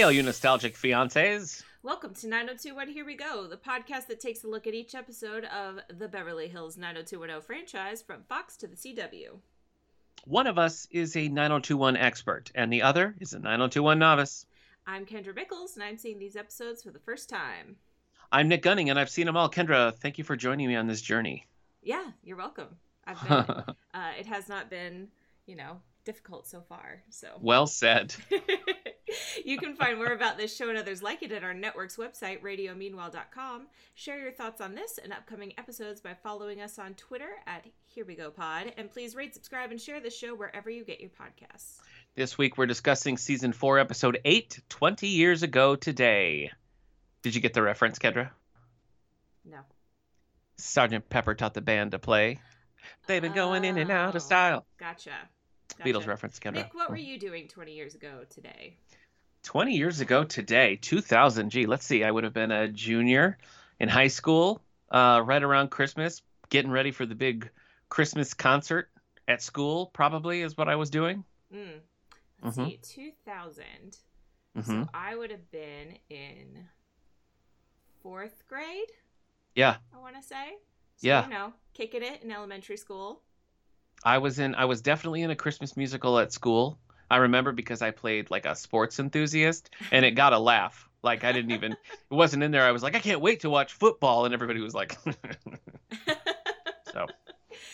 Hey, all you nostalgic fiancés. Welcome to 90210 Here We Go, the podcast that takes a look at each episode of the Beverly Hills 90210 franchise from Fox to the CW. One of us is a 9021 expert, and the other is a 9021 novice. I'm Kendra Mickles, and I'm seeing these episodes for the first time. I'm Nick Gunning, and I've seen them all. Kendra, thank you for joining me on this journey. Yeah, you're welcome. I've been, uh, it has not been, you know, difficult so far. So well said. you can find more about this show and others like it at our network's website, radiomeanwhile.com. Share your thoughts on this and upcoming episodes by following us on Twitter at Here We Go Pod. And please rate, subscribe, and share the show wherever you get your podcasts. This week we're discussing season four, episode eight, 20 years ago today. Did you get the reference, Kendra? No. Sergeant Pepper taught the band to play. They've been going in and out of Oh, style. Gotcha. Beatles reference, Kendra. Nick, what were oh. you doing 20 years ago today? 20 years ago today, 2000. Gee, let's see. I would have been a junior in high school, uh, right around Christmas, getting ready for the big Christmas concert at school, probably is what I was doing. Mm. Let's Mhm. see, 2000. hmm So I would have been in fourth grade, Yeah, I want to say. So, Yeah. You know, kicking it in elementary school. I was in. I was definitely in a Christmas musical at school. I remember because I played like a sports enthusiast, and it got a laugh. Like I didn't even. It wasn't in there. I was like, I can't wait to watch football, and everybody was like. so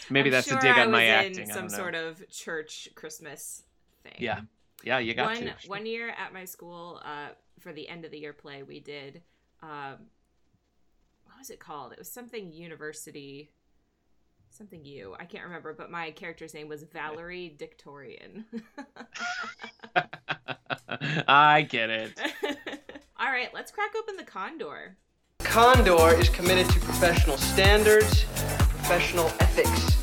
maybe I'm that's sure a dig I on my acting. Some don't know. sort of church Christmas thing. Yeah, yeah, you got one to. one year at my school, uh, for the end of the year play, we did. Um, what was it called? It was something university, something you. I can't remember, but my character's name was Valerie Dictorian. I get it. All right, let's crack open the condor. Condor is committed to professional standards and professional ethics.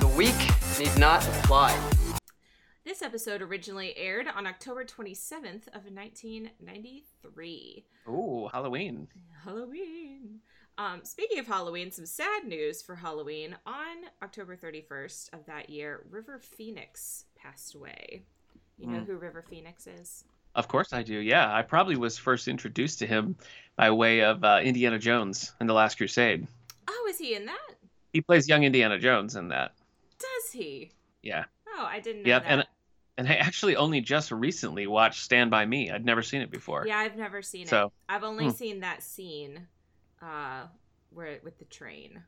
The weak need not apply. This episode originally aired on October 27th of 1993. Ooh, Halloween. Halloween. Um, speaking of Halloween, some sad news for Halloween. On October 31st of that year, River Phoenix passed away. You know Mm. who River Phoenix is? Of course I do. Yeah, I probably was first introduced to him by way of uh, Indiana Jones and the Last Crusade. Oh, is he in that? He plays young Indiana Jones in that. Does he? Yeah. Oh, I didn't know Yep, that. and and I actually only just recently watched Stand by Me. I'd never seen it before. yeah, I've never seen So, it. I've only hmm. seen that scene uh, where with the train.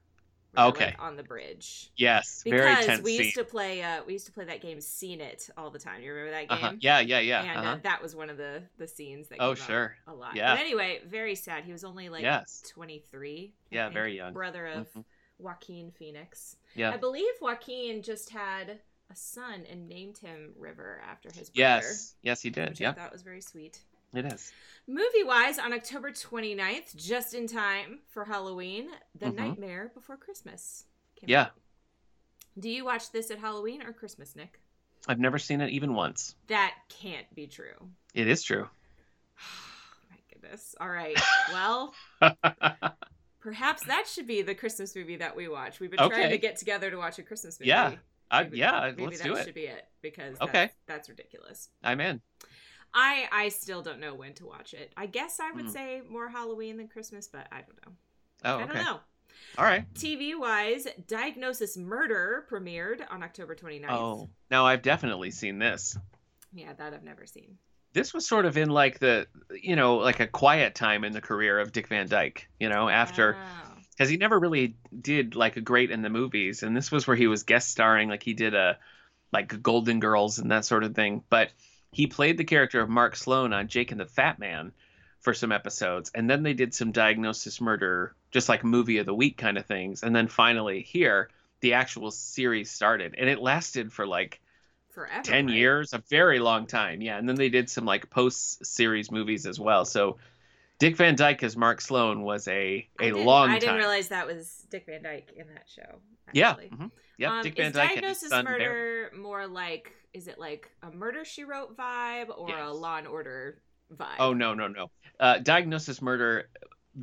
Okay. like, on the bridge. Yes, very Because tense we scene. used to play uh we used to play that game Seen It all the time. You remember that game? uh-huh. Yeah, yeah, yeah. and uh-huh. uh, that was one of the the scenes that Oh, sure. a lot. Yeah. But anyway, very sad. He was only like Yes. 23. I Yeah, very young. Brother of Mhm. Joaquin Phoenix. Yeah. I believe Joaquin just had a son and named him River after his brother. Yes. Yes, he did. Yeah, I thought was very sweet. It is. Movie wise, on October 29th, just in time for Halloween, The Mhm. Nightmare Before Christmas. Yeah. out. Do you watch this at Halloween or Christmas, Nick? I've never seen it even once. That can't be true. It is true. My goodness. All right. Well, perhaps that should be the Christmas movie that we watch. We've been trying to get together to watch a Christmas movie. Yeah, I, Maybe- yeah, maybe let's that do should be it because Okay. that's, that's ridiculous. I'm in. I I still don't know when to watch it. I guess I would Hmm. say more Halloween than Christmas, but I don't know. Oh, I don't know. All right. TV wise, Diagnosis Murder premiered on October 29th. Oh, now I've definitely seen this. Yeah, that I've never seen. This was sort of in like the, you know, like a quiet time in the career of Dick Van Dyke. You know, after Wow. because he never really did like a great in the movies, and this was where he was guest starring. Like he did a like Golden Girls and that sort of thing. But he played the character of Mark Sloan on Jake and the Fat Man for some episodes, and then they did some Diagnosis Murder, just like movie of the week kind of things, and then finally here the actual series started, and it lasted for like Forever. 10 right? years a very long time yeah and then they did some like post series movies as well so dick van dyke as mark sloan was a I a didn't- long I didn't realize that was Dick Van Dyke in that show. yeah actually. Mm-hmm. Yep Um, dick van dyke Diagnosis Barry. Murder more like is it like a Murder She Wrote vibe or a Law and Order vibe? oh no no no uh, diagnosis murder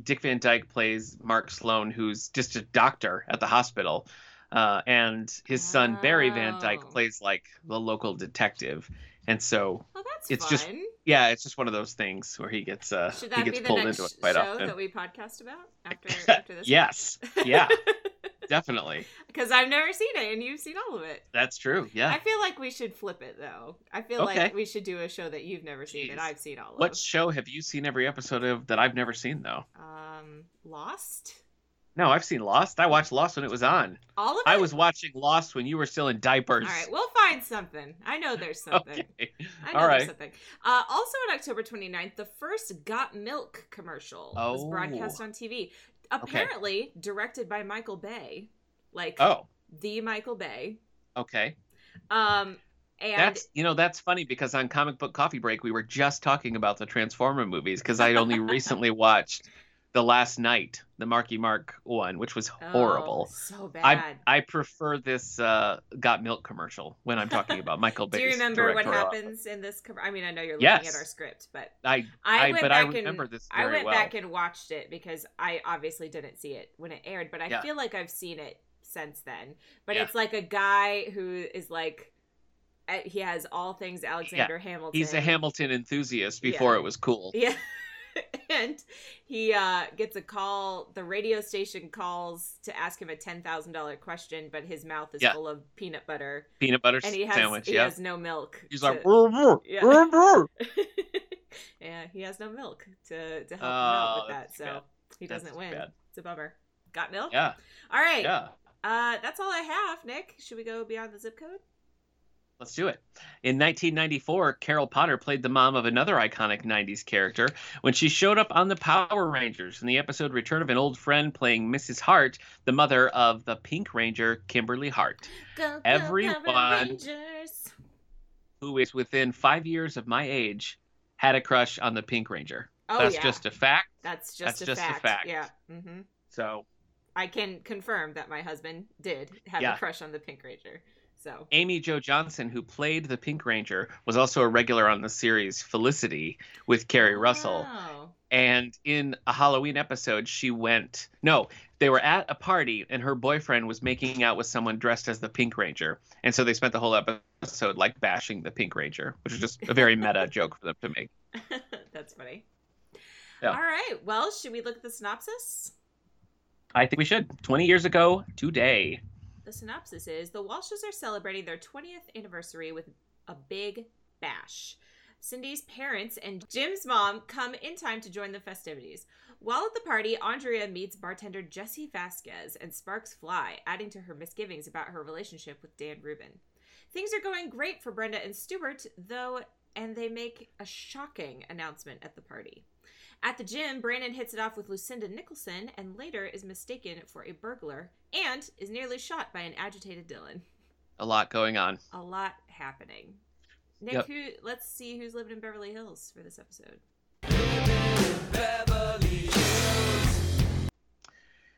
dick van dyke plays mark sloan who's just a doctor at the hospital uh, and his son barry van dyke Oh. plays like the local detective and so that's It's fun. just- yeah, it's just one of those things where he gets uh Should he gets be the pulled next into it quite show often. that we podcast about after after this? yes, yeah, definitely. Because I've never seen it and you've seen all of it. That's true. Yeah. I feel like we should flip it though. I feel Okay. like we should do a show that you've never seen and I've seen all What of. show have you seen every episode of that I've never seen though? Um, Lost. No, I've seen Lost. I watched Lost when it was on. All of it. I was watching Lost when you were still in diapers. All right, we'll find something. I know there's something. Okay. I know All there's something. Uh, also on October 29th, the first Got Milk commercial was Oh. broadcast on TV. Apparently directed by Michael Bay, like Oh, the Michael Bay. okay. Um, and That's you know that's funny because on comic book coffee break we were just talking about the Transformer movies because I only recently watched the Last Knight, the Marky Mark one, which was oh, horrible. so I bad. I I prefer this uh, Got Milk commercial when I'm talking about Michael Bay. Do you remember what happens in this? Com- I mean, I know you're looking Yes. at our script, but I I, I- went but I back remember and this I went well. back and watched it because I obviously didn't see it when it aired, but I Yeah. feel like I've seen it since then. But Yeah. it's like a guy who is like uh, he has all things Alexander Hamilton. He's a Hamilton enthusiast before Yeah. it was cool. Yeah. and he uh, gets a call. The radio station calls to ask him a ten thousand dollar question, but his mouth is Yeah. full of peanut butter, Peanut butter and he has sandwich. he yeah. has no milk. He's to- like, "Brr, brr, Yeah. brr." yeah, he has no milk to to help him Oh, out with that, so bad. he doesn't win. bad. It's a bummer. Got milk? yeah, All right. yeah. Uh, that's all I have. Nick, should we go beyond the zip code? Let's do it. In 1994, Carol Potter played the mom of another iconic 90s character when she showed up on the Power Rangers in the episode Return of an Old Friend playing Mrs. Hart, the mother of the Pink Ranger, Kimberly Hart, Go, go, Everyone- who is within five years of my age, had a crush on the Pink Ranger. Oh That's yeah, just a fact. that's just, that's a, just a fact. fact. Yeah. hmm So I can confirm that my husband did have Yeah. a crush on the Pink Ranger. So Amy Jo Johnson, who played the Pink Ranger, was also a regular on the series Felicity with Keri oh, Russell. Oh. And in a Halloween episode, she went. No, they were at a party, and her boyfriend was making out with someone dressed as the Pink Ranger. And so they spent the whole episode like bashing the Pink Ranger, which is just a very meta joke for them to make. That's funny. Yeah. All right. Well, should we look at the synopsis? I think we should. 20 years ago today. The synopsis is the Walshes are celebrating their 20th anniversary with a big bash. Cindy's parents and Jim's mom come in time to join the festivities. While at the party, Andrea meets bartender Jesse Vasquez and sparks fly, adding to her misgivings about her relationship with Dan Rubin. Things are going great for Brenda and Stuart, though, and they make a shocking announcement at the party. At the gym, Brandon hits it off with Lucinda Nicholson and later is mistaken for a burglar and is nearly shot by an agitated Dylan. A lot going on. A lot happening. Nick, Yep. who let's see who's living in Beverly Hills for this episode.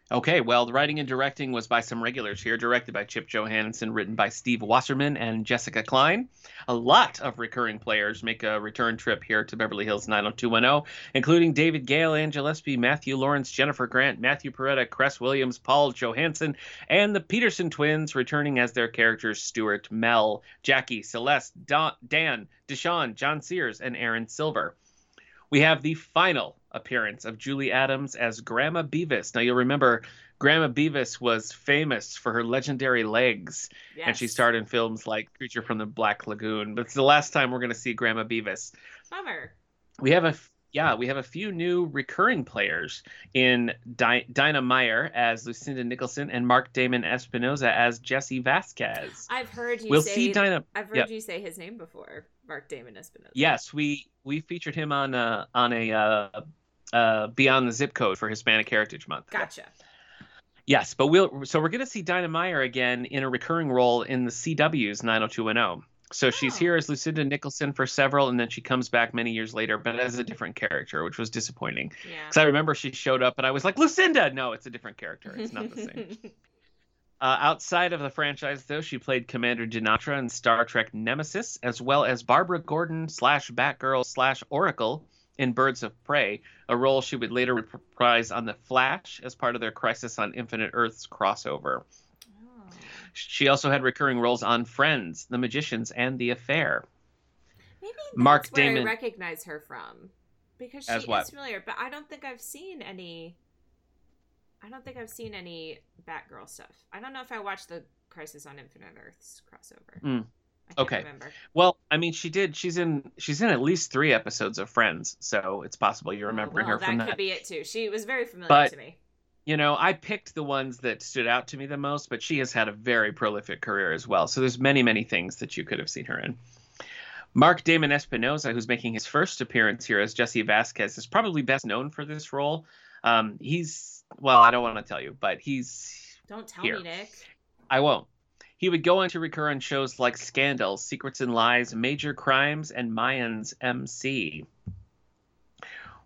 Okay, well, the writing and directing was by some regulars here, directed by Chip Johansson, written by Steve Wasserman and Jessica Klein. A lot of recurring players make a return trip here to Beverly Hills 90210, including David Gale, Ann Gillespie, Matthew Laurance, Jennifer Grant, Matthew Porretta, Cress Williams, Paul Johansson, and the Peterson twins returning as their characters Stuart, Mel, Jackie, Celeste, Don, Dan, Deshawn, John Sears, and Erin Silver we have the final appearance of Julie Adams as Grandma Beavis. Now, you'll remember Grandma Beavis was famous for her legendary legs, Yes. and she starred in films like Creature from the Black Lagoon. But it's the last time we're going to see Grandma Beavis. Bummer. We have a yeah, we have a few new recurring players in Di- Dina Meyer as Lucinda Nicholson and Mark Damon Espinoza as Jesse Vasquez. I've heard you We'll say see Dina. I've heard Yep. you say his name before. Mark Damon Espinoza. Yes, we we featured him on a on a uh, uh, Beyond the Zip Code for Hispanic Heritage Month. Gotcha. Yes, but we'll so we're going to see Dina Meyer again in a recurring role in the CW's 90210. So she's Oh. here as Lucinda Nicholson for several, and then she comes back many years later, but as a different character, which was disappointing. Yeah. Because I remember she showed up, and I was like, Lucinda! No, it's a different character. It's not the same. Uh, outside of the franchise, though, she played Commander Donatra in Star Trek Nemesis, as well as Barbara Gordon slash Batgirl slash Oracle in Birds of Prey, a role she would later reprise on The Flash as part of their Crisis on Infinite Earths crossover. Oh. She also had recurring roles on Friends, The Magicians, and The Affair. Maybe Mark that's where Damon- I recognize her from because she what? is familiar, but I don't think I've seen any. I don't think I've seen any Batgirl stuff. I don't know if I watched the Crisis on Infinite Earths crossover. Mm. Okay. remember. Well, I mean, she did. She's in. She's in at least three episodes of Friends, so it's possible you're remembering oh, well, her from that that. could be it too. She was very familiar But- to me. you know, I picked the ones that stood out to me the most, but she has had a very prolific career as well. So there's many, many things that you could have seen her in. Mark Damon Espinoza, who's making his first appearance here as Jesse Vasquez, is probably best known for this role. Um, he's well, I don't want to tell you, but he's Don't tell here. me, Nick. I won't. He would go on to recur on shows like Scandal, Secrets and Lies, Major Crimes, and Mayans MC.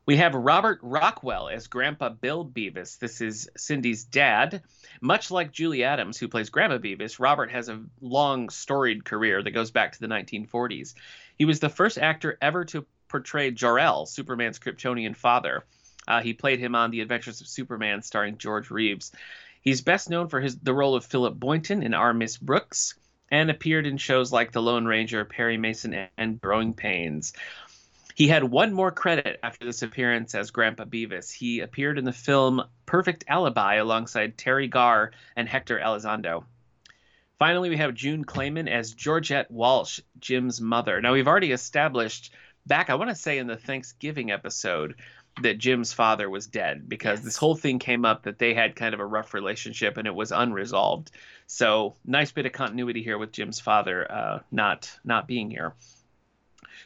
We have Robert Rockwell as Grandpa Bill Beavis. This is Cindy's dad. Much like Julie Adams, who plays Grandma Beavis, Robert has a long, storied career that goes back to the 1940s. He was the first actor ever to portray Jor-El, Superman's Kryptonian father. Uh, he played him on The Adventures of Superman, starring George Reeves. He's best known for his the role of Philip Boynton in Our Miss Brooks, and appeared in shows like The Lone Ranger, Perry Mason, and Growing Pains. He had one more credit after this appearance as Grandpa Beavis. He appeared in the film Perfect Alibi alongside Teri Garr and Hector Elizondo. Finally, we have June Claman as Georgette Walsh, Jim's mother. Now, we've already established back, I want to say, in the Thanksgiving episode, that Jim's father was dead because Yes. this whole thing came up that they had kind of a rough relationship and it was unresolved. So, nice bit of continuity here with Jim's father uh, not not being here.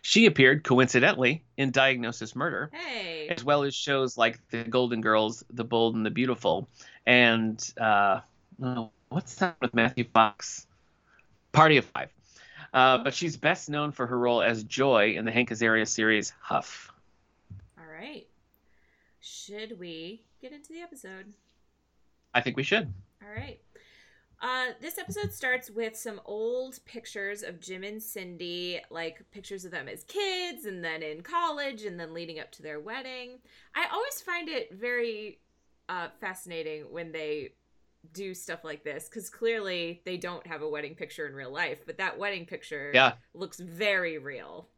She appeared coincidentally in Diagnosis Murder Hey. as well as shows like The Golden Girls, The Bold and the Beautiful, and uh, what's that with Matthew Fox? Party of Five. Uh, but she's best known for her role as Joy in the Hank Azaria series Huff. Should we get into the episode? I think we should. All right. Uh, this episode starts with some old pictures of Jim and Cindy, like pictures of them as kids and then in college and then leading up to their wedding. I always find it very uh, fascinating when they do stuff like this because clearly they don't have a wedding picture in real life, but that wedding picture Yeah. looks very real.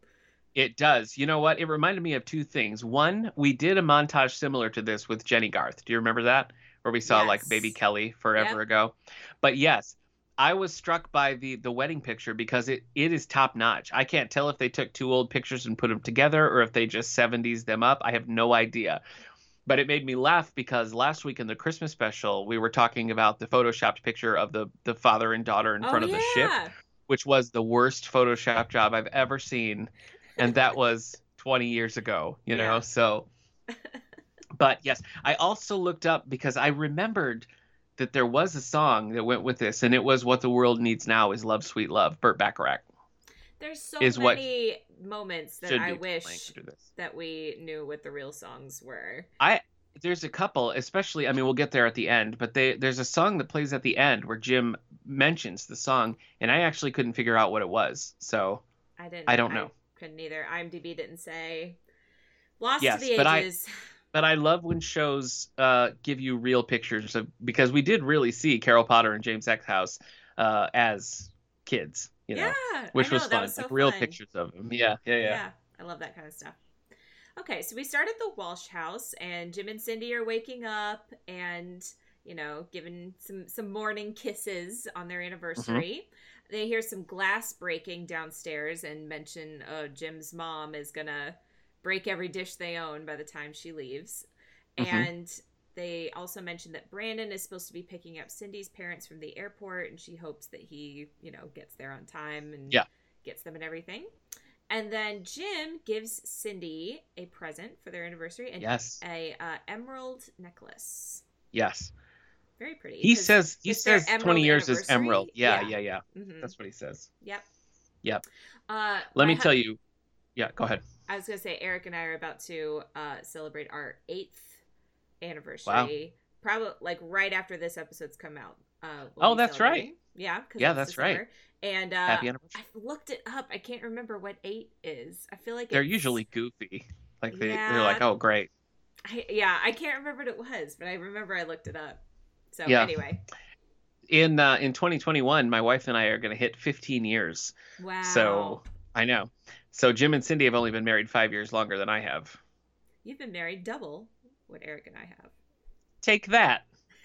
It does. You know what? It reminded me of two things. One, we did a montage similar to this with Jennie Garth. Do you remember that? Where we saw like baby Kelly forever Yep. ago. But yes, I was struck by the the wedding picture because it it is top notch. I can't tell if they took two old pictures and put them together or if they just 70s them up. I have no idea. But it made me laugh because last week in the Christmas special, we were talking about the photoshopped picture of the the father and daughter in oh, front oh, of the ship which was the worst Photoshop job I've ever seen, and that was 20 years ago. You know, Yeah. so. But yes, I also looked up because I remembered that there was a song that went with this, and it was "What the World Needs Now Is Love, Sweet Love." Burt Bacharach There's so many moments that I wish that we knew what the real songs were. I there's a couple, especially. I mean, we'll get there at the end, but they, there's a song that plays at the end where Jim mentions the song, and I actually couldn't figure out what it was. So I didn't. I don't know. Couldn't either. IMDb didn't say. Lost Yes, to the but I- ages. but I love when shows uh, give you real pictures of because we did really see Carol Potter and James Eckhouse uh, as kids, you know, yeah, which know, was fun, was so like real fun. pictures of them. Yeah, yeah, yeah. Yeah, I love that kind of stuff. Okay, so we start at the Walsh house, and Jim and Cindy are waking up and you know giving some some morning kisses on their anniversary. They hear some glass breaking downstairs and mention uh, Jim's mom is gonna break every dish they own by the time she leaves, Mhm. and. They also mention that Brandon is supposed to be picking up Cindy's parents from the airport, and she hopes that he, you know, gets there on time and Yeah. gets them and everything. And then Jim gives Cindy a present for their anniversary, and Yes, a uh, emerald necklace. yes. Very pretty. He says he says twenty years is emerald. Yeah, Yeah. yeah, yeah. mhm, That's what he says. Yep. Yep. Uh, Let me tell you. Yeah, go ahead. I was gonna say Eric and I are about to uh, celebrate our eighth anniversary. Wow. Probably like right after this episode's come out. Uh, we'll Oh, that's right. Yeah. Yeah, that's right. And uh, Happy anniversary. I looked it up. I can't remember what eight is. I feel like They're it's- usually goofy. Like they, Yeah. they're like, oh, great. I, yeah, I can't remember what it was, but I remember I looked it up. So Yeah. anyway, In uh, in 2021, my wife and I are going to hit 15 years. wow. So I know. So Jim and Cindy have only been married five years longer than I have. You've been married double what Eric and I have. Take that.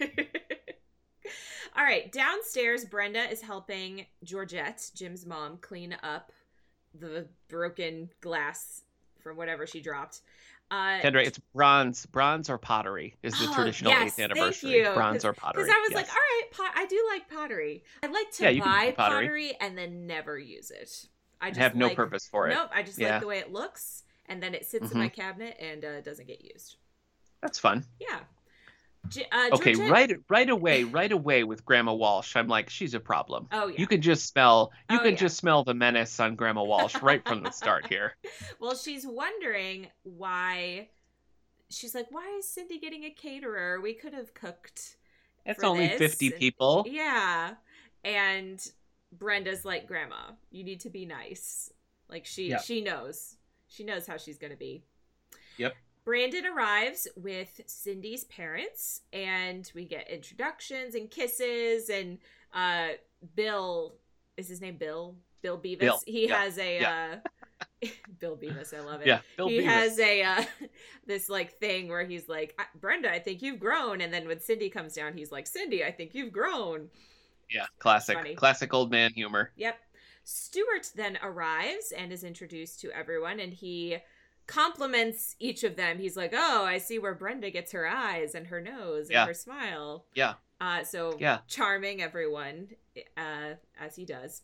All right, downstairs, Brenda is helping Georgette, Jim's mom, clean up the broken glass from whatever she dropped. Uh, Kendra, it's bronze, bronze or pottery is the Oh, traditional yes, eighth thank anniversary. you. Bronze or pottery. Because I was yes. like, all right, pot- I do like pottery. I like to Yeah, buy pottery. pottery. and then never use it. I I just have no like- purpose for it. Nope, I just Yeah. like the way it looks, and then it sits Mhm. in my cabinet and uh, doesn't get used. That's fun. Yeah. Uh, Okay, right, right away, right away with Grandma Walsh, I'm like, she's a problem. Oh yeah. You can just smell, you Oh, can yeah. just smell the menace on Grandma Walsh right from the start here. Well, she's wondering why. She's like, why is Cindy getting a caterer? We could have cooked. It's only this, 50 and- people. Yeah. And Brenda's like, Grandma, you need to be nice. Like she Yeah. she knows. She knows how she's gonna be. Yep. Brandon arrives with Cindy's parents, and we get introductions and kisses, and uh Bill is his name Bill? Bill Beavis. Bill, He yeah, has a uh Bill Beavis, I love it Yeah, Bill he Beavis. has a uh, this like thing where he's like brenda i think you've grown and then when cindy comes down he's like cindy i think you've grown Yeah, classic, classic old man humor. yep stuart then arrives and is introduced to everyone and he compliments each of them he's like oh i see where brenda gets her eyes and her nose and Yeah. her smile Yeah. uh, so Yeah. charming everyone uh, as he does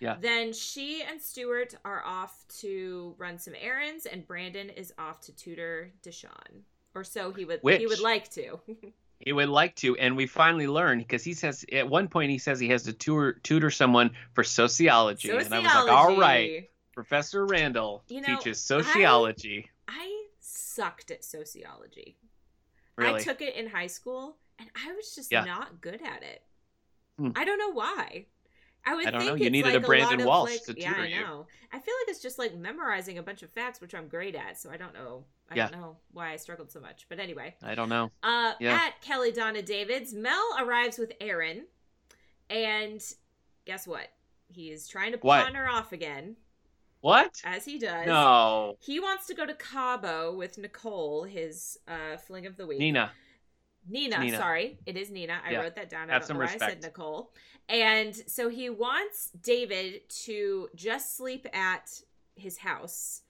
Yeah. then she and Stuart are off to run some errands, and Brandon is off to tutor Deshawn, or so he would he would like to. He would like to, and we finally learn because he says at one point he says he has to tutor tutor someone for sociology, and I was like, all right, Sociology. Professor Randall You know, teaches sociology. I sucked at sociology. really? I took it in high school, and I was just Yeah. not good at it. Hmm. I don't know why. I would I don't think know. You needed a Brandon of, Walsh like- to yeah, tutor I you. I feel like it's just like memorizing a bunch of facts, which I'm great at. So I don't know. I Yeah. don't know why I struggled so much. But anyway, I don't know. uh, Yeah. at Kelly Donna David's, Mel arrives with Erin, and guess what? He is trying to What? pawn her off again, What? as he does. No, He wants to go to Cabo with Nicole, his uh, fling of the week. Nina. Nina, Nina. sorry. It is Nina. I Yeah. wrote that down. I Have don't know why I said respect. Nicole. And so he wants David to just sleep at his house.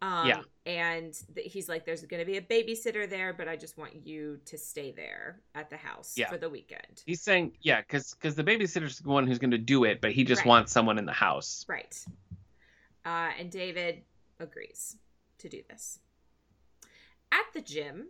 Um, Yeah. And th- he's like, there's going to be a babysitter there, but I just want you to stay there at the house Yeah. for the weekend. He's saying, yeah, because because the babysitter's the one who's going to do it, but he just Right. wants someone in the house. Right. Uh, and David agrees to do this. At the gym,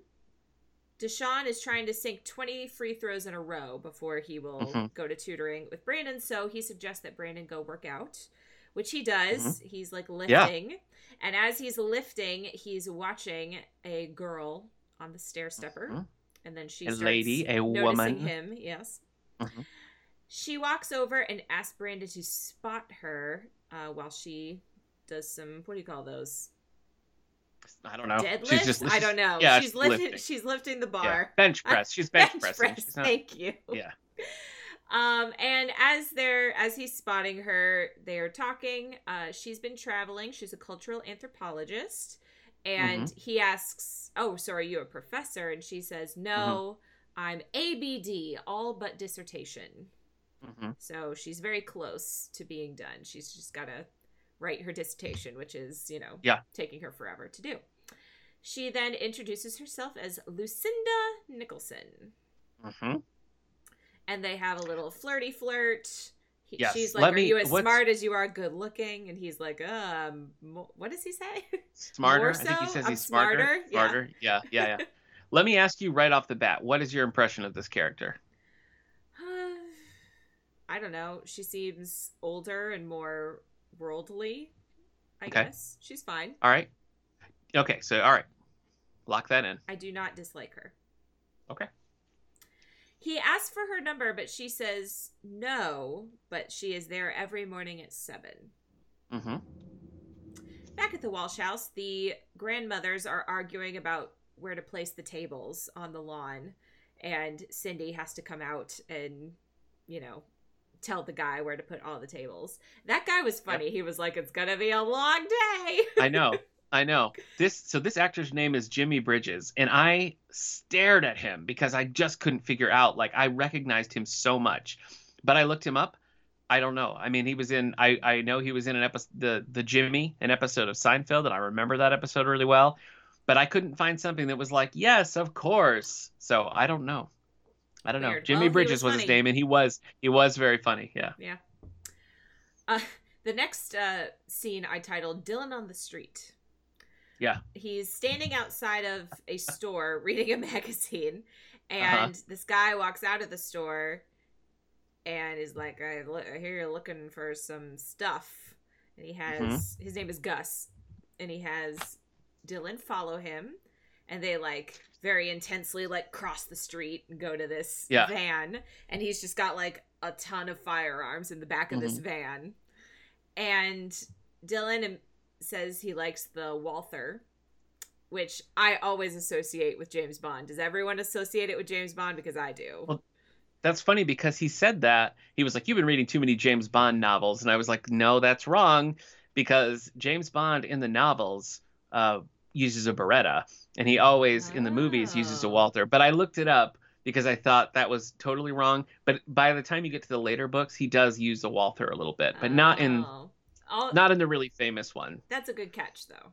Deshaun is trying to sink 20 free throws in a row before he will Mhm. go to tutoring with Brandon. So he suggests that Brandon go work out, which he does. Mm-hmm. He's like lifting. And as he's lifting, he's watching a girl on the stair stepper. Mhm. And then she A lady, a woman. him. Yes. Mhm. She walks over and asks Brandon to spot her uh, while she does some what do you call those I don't know. deadlifts? She's just I don't know. Yeah, she's she's lifting. lifting. She's lifting the Yeah, bar. bench press. She's bench, Bench pressing. press. She's not- Thank you. Yeah. Um, and as they're as he's spotting her, they are talking. Uh, she's been traveling. She's a cultural anthropologist, and Mm-hmm. he asks, "Oh, so are you a professor?" And she says, "No, Mm-hmm. I'm ABD, all but dissertation." Mhm. So she's very close to being done. She's just got to write her dissertation, which is, you know, Yeah. taking her forever to do. She then introduces herself as Lucinda Nicholson, Mhm. and they have a little flirty flirt. He, Yes. She's like, Let "Are me- you as what's- smart as you are good looking?" And he's like, "Um, what does he say?" Smarter. More I think he says I'm he's smarter. smarter? Yeah. Smarter. Yeah. Yeah. Yeah. Let me ask you right off the bat. What is your impression of this character? I don't know. She seems older and more worldly. I Okay. guess she's fine. All right. Okay. So all right. Lock that in. I do not dislike her. Okay. He asks for her number, but she says no, but she is there every morning at 7. Mm-hmm. Back at the Walsh house, the grandmothers are arguing about where to place the tables on the lawn, and Cindy has to come out and, you know, tell the guy where to put all the tables. That guy was funny. He was like, "It's gonna be a long day." I know. I know. This so this actor's name is Jimmy Bridges and I stared at him because I just couldn't figure out like I recognized him so much. But I looked him up. I don't know. I mean, he was in I I know he was in an episode the the Jimmy an episode of Seinfeld and I remember that episode really well, but I couldn't find something that was like, "Yes, of course." So, I don't know. I don't know. Jimmy Well, Bridges was was, his name and he was he was very funny. Yeah. Yeah. Uh, the next uh, scene I titled Dylan on the Street. Yeah. He's standing outside of a store reading a magazine, Uh-huh. and this guy walks out of the store and is like, I, I hear you're looking for some stuff. And he has, Mm-hmm. his name is Gus, and he has Dylan follow him, and they like very intensely like cross the street and go to this Yeah. van, and he's just got like a ton of firearms in the back of Mm-hmm. this van. And Dylan says he likes the Walther, which I always associate with James Bond. Does everyone associate it with James Bond? Because I do. Well, That's funny because he said that. He was like, You've been reading too many James Bond novels. And I was like, No, that's wrong because James Bond in the novels uh, uses a Beretta. And he always, in the movies, uses a Oh. Walther. But I looked it up because I thought that was totally wrong. But by the time you get to the later books, he does use a Walther a little bit, but not in Oh. Oh, not in the really famous one. That's a good catch, though.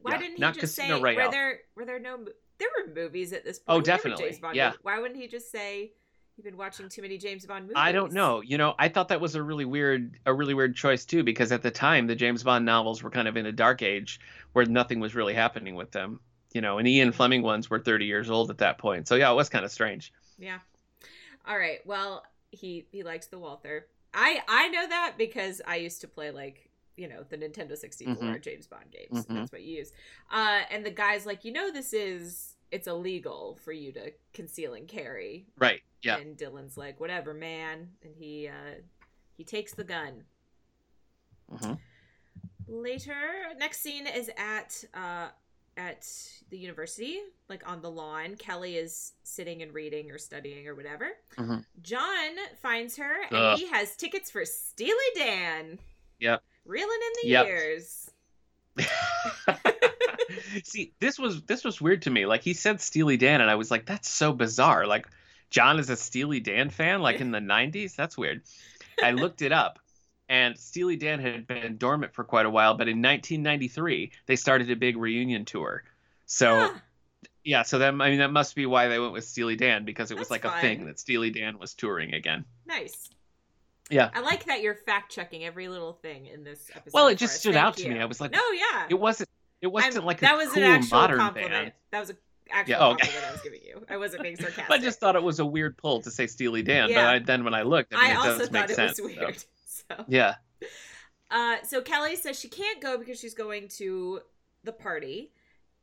Why Yeah, didn't he not just Casino say? Royale. Were there were there no? There were movies at this oh, point. Oh, definitely, yeah. movies. Why wouldn't he just say you've been watching too many James Bond movies? I don't know. You know, I thought that was a really weird, a really weird choice too, because at the time the James Bond novels were kind of in a dark age where nothing was really happening with them. You know, and Ian Fleming ones were 30 years old at that point. So yeah, it was kind of strange. Yeah. All right. Well, he he likes the Walther. I I know that because I used to play like you know the Nintendo 64 Mhm. James Bond games. Mhm. That's what you use. Uh, and the guy's like, you know, this is it's illegal for you to conceal and carry. Right. Yeah. And Dylan's like, whatever, man. And he uh he takes the gun. hmm Later, next scene is at uh at the university, like on the lawn. Kelly is sitting and reading or studying or whatever. Mhm. John finds her and Ugh. he has tickets for Steely Dan. Yep. Reeling in the Yep. years. See, this was this was weird to me. Like he said Steely Dan, and I was like, that's so bizarre. Like John is a Steely Dan fan, like in the '90s. That's weird. I looked it up, and Steely Dan had been dormant for quite a while, but in 1993 they started a big reunion tour. So Huh. yeah, so that I mean that must be why they went with Steely Dan because it was That's like a thing that Steely Dan was touring again. Nice. Yeah. I like that you're fact checking every little thing in this episode. Well, it just stood Thank out to you. me. I was like, no, yeah. It wasn't. It wasn't I'm- like a that was cool an actual modern compliment. band. That was an actual Yeah, okay. compliment I was giving you. I wasn't being sarcastic. I just thought it was a weird pull to say Steely Dan, Yeah. but I, then when I looked, I mean, I it also does make thought it sense. was weird. So. Yeah. Uh, so Kelly says she can't go because she's going to the party,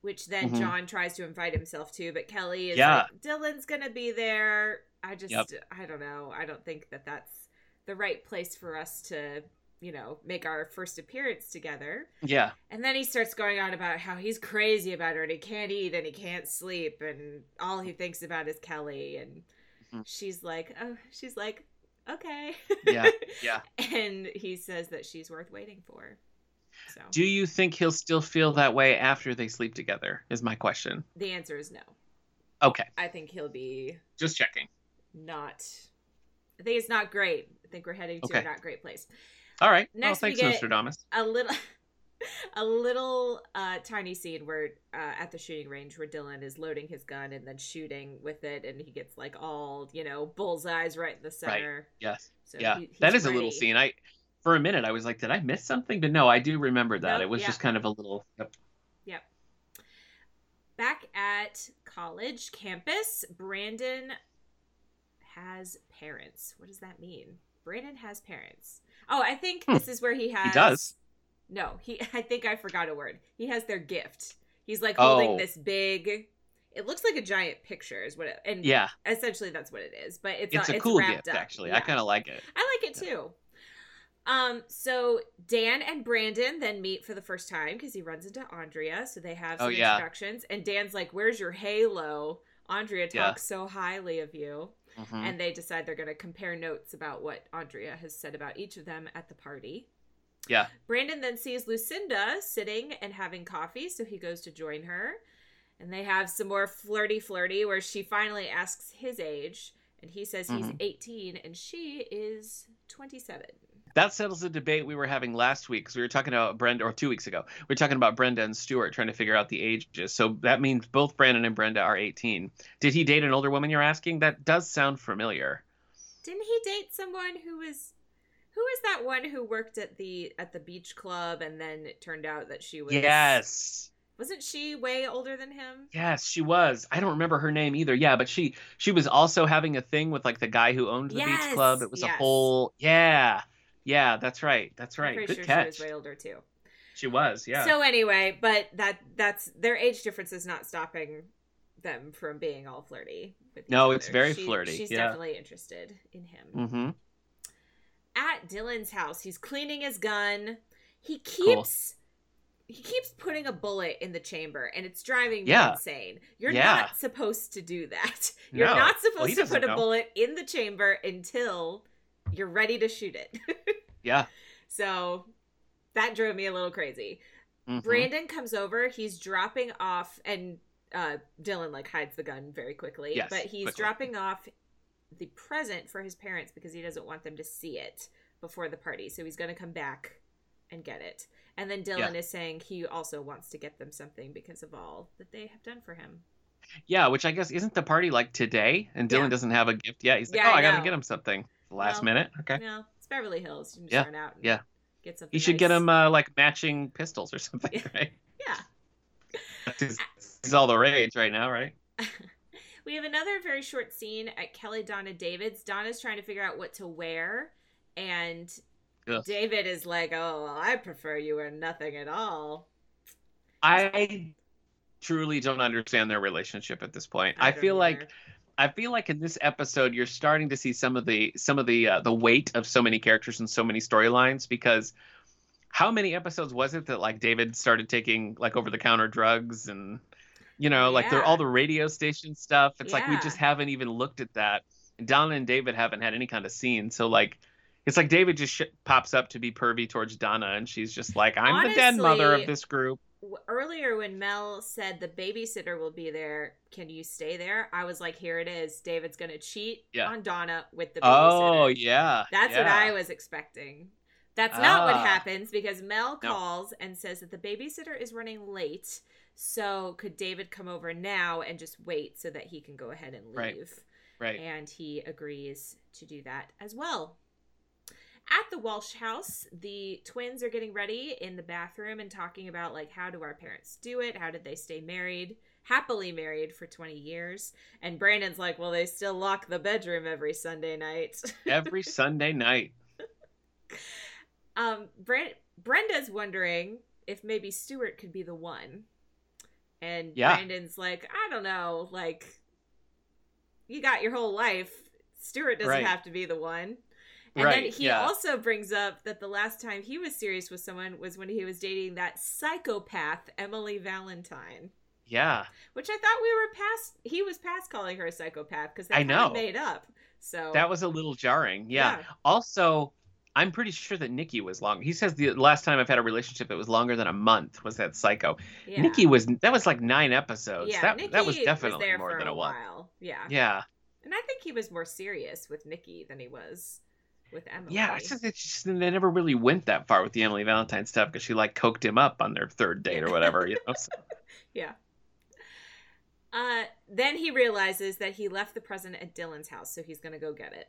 which then Mhm. John tries to invite himself to, but Kelly is Yeah. like, Dylan's gonna be there. I just, Yep. I don't know. I don't think that that's the right place for us to, you know, make our first appearance together. Yeah. And then he starts going on about how he's crazy about her and he can't eat and he can't sleep and all he thinks about is Kelly and Mhm. she's like, oh, she's like, okay. Yeah. Yeah. and he says that she's worth waiting for. So Do you think he'll still feel that way after they sleep together? Is my question. the answer is no. Okay. I think he'll be Just checking. not. I think it's not great. I think we're heading to Okay. a not great place. All right. Next well, thanks, get- Nostradamus. A little. A little uh, tiny scene where uh, at the shooting range where Dylan is loading his gun and then shooting with it, and he gets like all you know bullseyes right in the center. Right. Yes. So yeah. he- that is a little scene. I, for a minute, I was like, did I miss something? But no, I do remember that. Nope, it was yeah. just kind of a little. Yep. Yep. Back at college campus, Brandon has parents. What does that mean? Brandon has parents. Oh, I think Hmm. this is where he has. He does. No, he. I think I forgot a word. He has their gift. He's like holding Oh. this big. It looks like a giant picture, is what. It, and Yeah. essentially that's what it is. But it's It's uh, a cool wrapped gift, up. actually. I kind of like it. I like it too. Um, so Dan and Brandon then meet for the first time because he runs into Andrea, so they have Oh, some yeah. introductions. And Dan's like, "Where's your halo?" Andrea talks Yeah. so highly of you. Mhm. And they decide they're going to compare notes about what Andrea has said about each of them at the party. Yeah. Brandon then sees Lucinda sitting and having coffee, so he goes to join her. And they have some more flirty flirty where she finally asks his age. And he says he's Mhm. 18 and she is 27. That settles the debate we were having last week because we were talking about Brenda, or two weeks ago. We were talking about Brenda and Stuart trying to figure out the ages. So that means both Brandon and Brenda are 18. Did he date an older woman? You're asking. That does sound familiar. Didn't he date someone who was who was that one who worked at the at the beach club and then it turned out that she was Yes. Wasn't she way older than him? Yes, she was. I don't remember her name either. Yeah, but she she was also having a thing with like the guy who owned the Yes, beach club. It was a whole yeah. Yeah, that's right. That's I'm right. Good sure catch. she was way older too. She was, yeah. So anyway, but that that's their age difference is not stopping them from being all flirty. No, other. it's very She- flirty, She's yeah. definitely interested in him. mm-hmm. At Dylan's house, he's cleaning his gun. He keeps he keeps putting a bullet in the chamber, and it's driving me Yeah. insane. You're Yeah. not supposed to do that. You're No. not supposed he to put a bullet in the chamber until you're ready to shoot it. Yeah. so that drove me a little crazy. mhm. Brandon comes over. He's dropping off, and uh, Dylan like hides the gun very quickly. Yes, but he's quickly. dropping off the present for his parents because he doesn't want them to see it before the party. So he's going to come back and get it. And then Dylan is saying he also wants to get them something because of all that they have done for him. Yeah, which I guess isn't the party like today, and Dylan Yeah. doesn't have a gift yet. He's like, Yeah, oh, I I, gotta get him something. Last minute, okay. No, it's Beverly Hills. You can just Yeah, run out and yeah. get something. You should get him uh, like matching pistols or something, Yeah. right? Yeah. He's all the rage right now, right? we have another very short scene at Kelly Donna David's. Donna's trying to figure out what to wear, and Ugh. David is like, "Oh, well, I prefer you wear nothing at all." I truly don't understand their relationship at this point. I, don't feel like. I feel like in this episode you're starting to see some of the some of the uh, the weight of so many characters and so many storylines because how many episodes was it that like David started taking like over the counter drugs and you know like Yeah. the, all the radio station stuff it's like we just haven't even looked at that and Donna and David haven't had any kind of scene so like it's like David just sh- pops up to be pervy towards Donna and she's just like I'm the dead mother of this group earlier when Mel said the babysitter will be there, can you stay there? I was like, "Here it is. David's going to cheat Yeah. on Donna with the babysitter." oh yeah That's what. I was expecting. That's not what Ah. happens because Mel No. calls and says that the babysitter is running late. So could David come over now and just wait so that he can go ahead and leave? Right. right And he agrees to do that as well. At the Walsh house, the twins are getting ready in the bathroom and talking about like how do our parents do it? How did they stay married? Happily married for 20 years. And Brandon's like, "Well, they still lock the bedroom every Sunday night." every Sunday night Um, Brent, Brenda's wondering if maybe Stuart could be the one, and Yeah. Brandon's like, I don't know, like you got your whole life. Stuart doesn't Right. have to be the one. And then he yeah. also brings up that the last time he was serious with someone was when he was dating that psychopath Emily Valentine, yeah which I thought we were past. He was past calling her a psychopath because they I know. made up. So That was a little jarring. Yeah. Yeah. Also, I'm pretty sure that Nikki was long. He says the last time I've had a relationship that was longer than a month was that psycho. yeah. Nikki was that was like nine episodes. Yeah, that Nikki that was definitely there more for than a a one. while. Yeah. Yeah. And I think he was more serious with Nikki than he was with Emily. Yeah. It's just, it's just they never really went that far with the Emily Valentine stuff because she like coked him up on their third date or whatever. You know. So, yeah. Uh, then he realizes that he left the present at Dylan's house, so he's gonna go get it.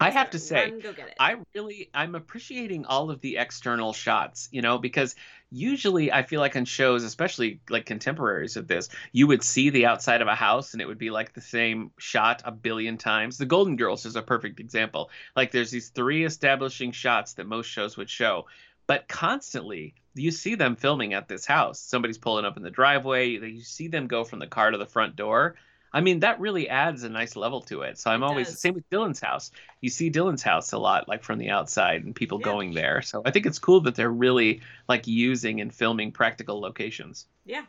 I have gonna say, run, go get it. I really I'm appreciating all of the external shots, you know, because usually I feel like on shows, especially like contemporaries of this, you would see the outside of a house and it would be like the same shot a billion times. The Golden Girls is a perfect example. Like there's these three establishing shots that most shows would show, but constantly you see them filming at this house. Somebody's pulling up in the driveway, you see them go from the car to the front door. I mean, that really adds a nice level to it. So I'm It always does. same with Dylan's house you see Dylan's house a lot, like from the outside, and people Yeah. going there. So I think it's cool that they're really like using and filming practical locations. Yeah.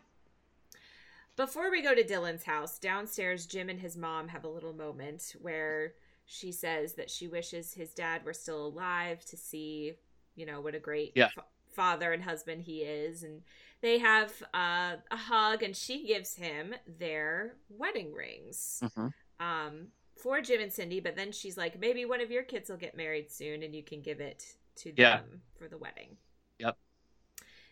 Before we go to Dylan's house, downstairs, Jim and his mom have a little moment where she says that she wishes his dad were still alive to see, you know, what a great Yeah. fa- father and husband he is. And they have uh, a hug, and she gives him their wedding rings hmm um, for Jim and Cindy. But then she's like, maybe one of your kids will get married soon, and you can give it to them for the wedding. Yep.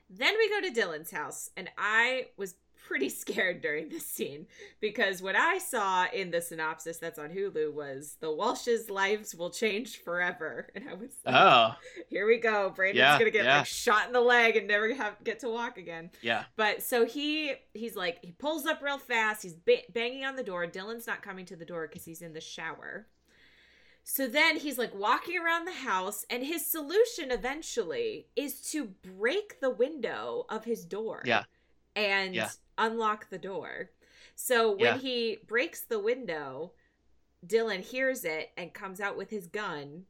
Then we go to Dylan's house, and I was pretty scared during this scene because what I saw in the synopsis that's on Hulu was the Walsh's lives will change forever, and I was like, Oh, "Here we go, Brandon's Yeah, gonna get yeah. like shot in the leg and never have get to walk again." yeah. But so he he's like he pulls up real fast. He's ba- banging on the door. Dylan's not coming to the door because he's in the shower. So then he's like walking around the house, and his solution eventually is to break the window of his door. Yeah. And Yeah. Unlock the door. So when Yeah. he breaks the window, Dylan hears it and comes out with his gun.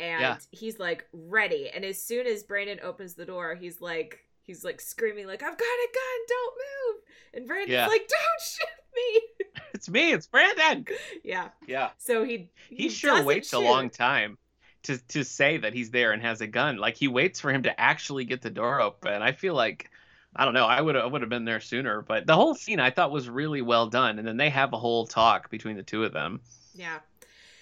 And Yeah. he's like ready. And as soon as Brandon opens the door, he's like he's like screaming like I've got a gun, don't move. And Brandon's Yeah. like, Don't shoot me. It's me. It's Brandon. yeah. Yeah. So he He, sure doesn't waits a long time to to say that he's there and has a gun. Like he waits for him to actually get the door open. I feel like I don't know. I would I would have been there sooner. But the whole scene I thought was really well done. And then they have a whole talk between the two of them. Yeah.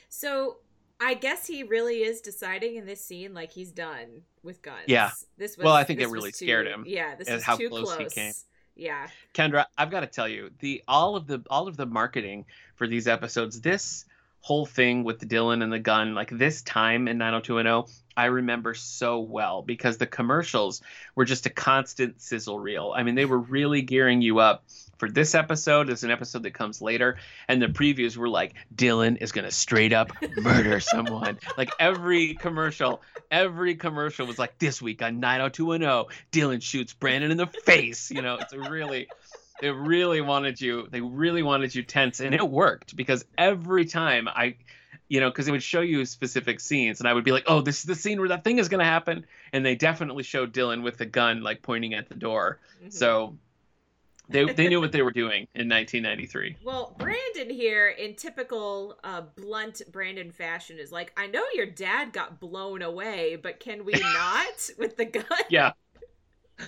So I guess he really is deciding in this scene like he's done with guns. Yeah. This was Well, I think it really too- scared him Yeah, this is how too close close. he came. Yeah. Kendra, I've got to tell you, the all of the all of the marketing for these episodes, this whole thing with Dylan and the gun, like this time in 90210, I remember so well because the commercials were just a constant sizzle reel. I mean, they were really gearing you up for this episode as an episode that comes later, and the previews were like Dylan is gonna straight up murder someone. Like every commercial, every commercial was like this week on 90210, Dylan shoots Brandon in the face. You know, it's really they really wanted you they really wanted you tense and it worked because every time i you know because it would show you specific scenes and i would be like oh this is the scene where that thing is going to happen and they definitely showed dylan with the gun like pointing at the door Mhm. so they, they knew what they were doing in 1993 Well, Brandon here, in typical uh, blunt Brandon fashion, is like, I know your dad got blown away, but can we not with the gun? yeah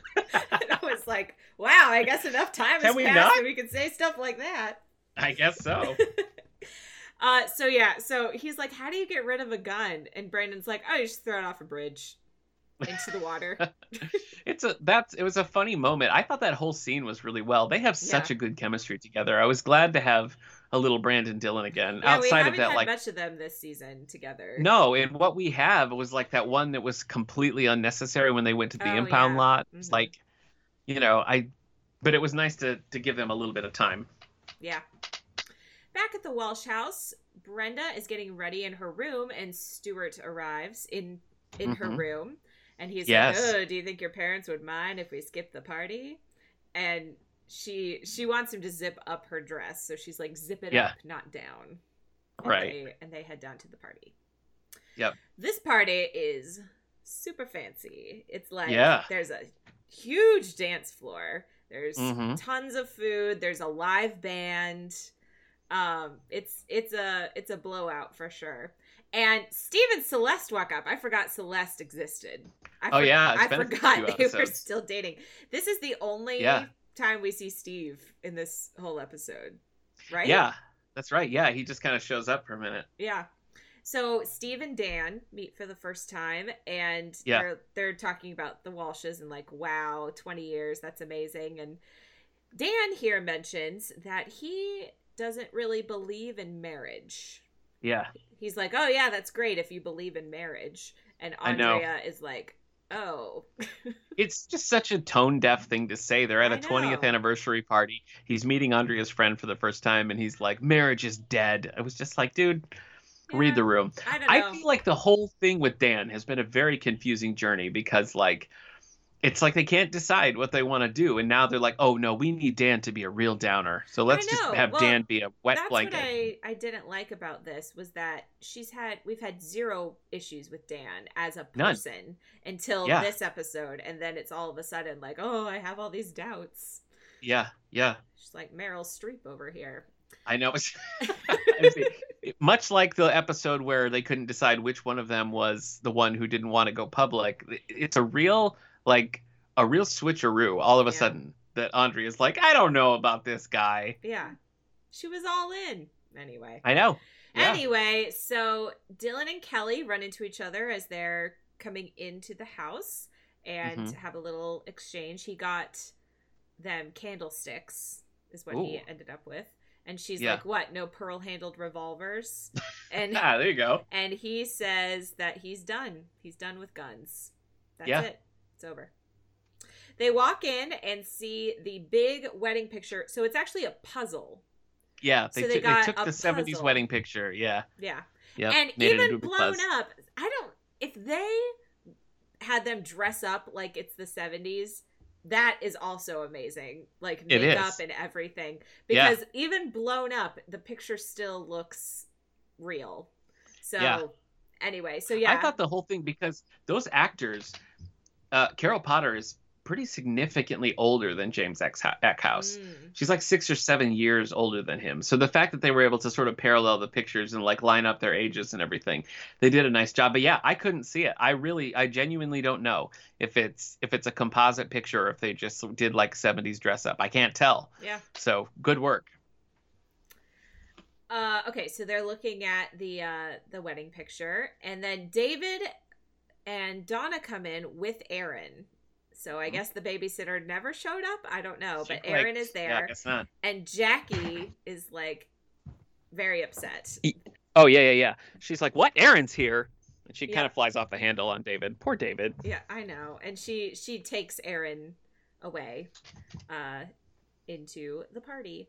and I was like, wow, I guess enough time Can has we passed not? we can say stuff like that. i guess so Uh, so yeah, so he's like, how do you get rid of a gun? And Brandon's like, oh, you just throw it off a bridge into the water. it's a that's it was a funny moment i thought that whole scene was really well they have such Yeah. a good chemistry together i was glad to have a little brandon dylan again yeah, we outside haven't of that like much of them this season together. No, and what we have was like that one that was completely unnecessary when they went to the Oh, impound yeah. lot. It's Mhm. like, you know, I, but it was nice to to give them a little bit of time. Yeah. Back at the Walsh house, Brenda is getting ready in her room, and Stuart arrives in in her Mhm. room, and he's Yes. like, "Oh, do you think your parents would mind if we skip the party?" And she she wants him to zip up her dress, so she's like, "Zip it Yeah. up, not down." And Right. They, and they head down to the party. Yep. This party is super fancy. It's like Yeah. there's a huge dance floor. There's Mhm. tons of food. There's a live band. Um, it's it's a it's a blowout for sure. And Steve and Celeste walk up. I forgot Celeste existed. I Oh, yeah, I been a few forgot they were still dating. This is the only Yeah. Time we see Steve in this whole episode, right? Yeah, that's right. Yeah, he just kind of shows up for a minute. Yeah. So Steve and Dan meet for the first time, and Yeah. they're they're talking about the Walshes and like, wow, twenty years, that's amazing. And Dan here mentions that he doesn't really believe in marriage. Yeah, He's like, oh yeah, that's great if you believe in marriage. And Andrea is like, oh, it's just such a tone deaf thing to say. They're at a 20th anniversary party. He's meeting Andrea's friend for the first time, and he's like, "Marriage is dead." I was just like, dude, read the room. I. I feel like the whole thing with Dan has been a very confusing journey because like it's like they can't decide what they want to do and now they're like, "Oh no, we need Dan to be a real downer." So let's just have Well, Dan be a wet That's blanket. what I, I didn't like about this was that she's had we've had zero issues with Dan as a None. person until Yeah. this episode, and then it's all of a sudden like, oh, I have all these doubts. Yeah, yeah. She's like Meryl Streep over here. I know. Much like the episode where they couldn't decide which one of them was the one who didn't want to go public, it's a real like a real switcheroo all of a Yeah. sudden that Andre is like, I don't know about this guy. Yeah. She was all in. Anyway. I know. Yeah. Anyway, so Dylan and Kelly run into each other as they're coming into the house and Mhm. have a little exchange. He got them candlesticks, is what he ended up with. And she's Yeah. like, What? No pearl handled revolvers? And Ah, there you go. and he says that he's done. He's done with guns. That's Yeah. it. It's over. They walk in and see the big wedding picture. So it's actually a puzzle. Yeah, they, So they took- they took a the '70s wedding picture. Yeah, Yeah. yeah. and even blown up i don't if they had them dress up like it's the 70s that is also amazing like makeup and everything Yeah. because even blown up the picture still looks real so Yeah. anyway so yeah I thought the whole thing because those actors, uh, Carol Potter is pretty significantly older than James Eckhouse. Mm, She's like six or seven years older than him. So the fact that they were able to sort of parallel the pictures and like line up their ages and everything, they did a nice job. But yeah, I couldn't see it. I really, I genuinely don't know if it's if it's a composite picture or if they just did like 70s dress up. I can't tell. yeah So good work. uh okay so they're looking at the uh the wedding picture and then david and donna come in with erin so i Mhm. guess the babysitter never showed up i don't know but Like, erin is Yeah, I there guess not. and Jackie is like very upset. Oh yeah, yeah, yeah. She's like, "What? Erin's here." And she Yeah. kind of flies off the handle on David. Poor David. Yeah, I know. And she she takes Erin away uh into the party.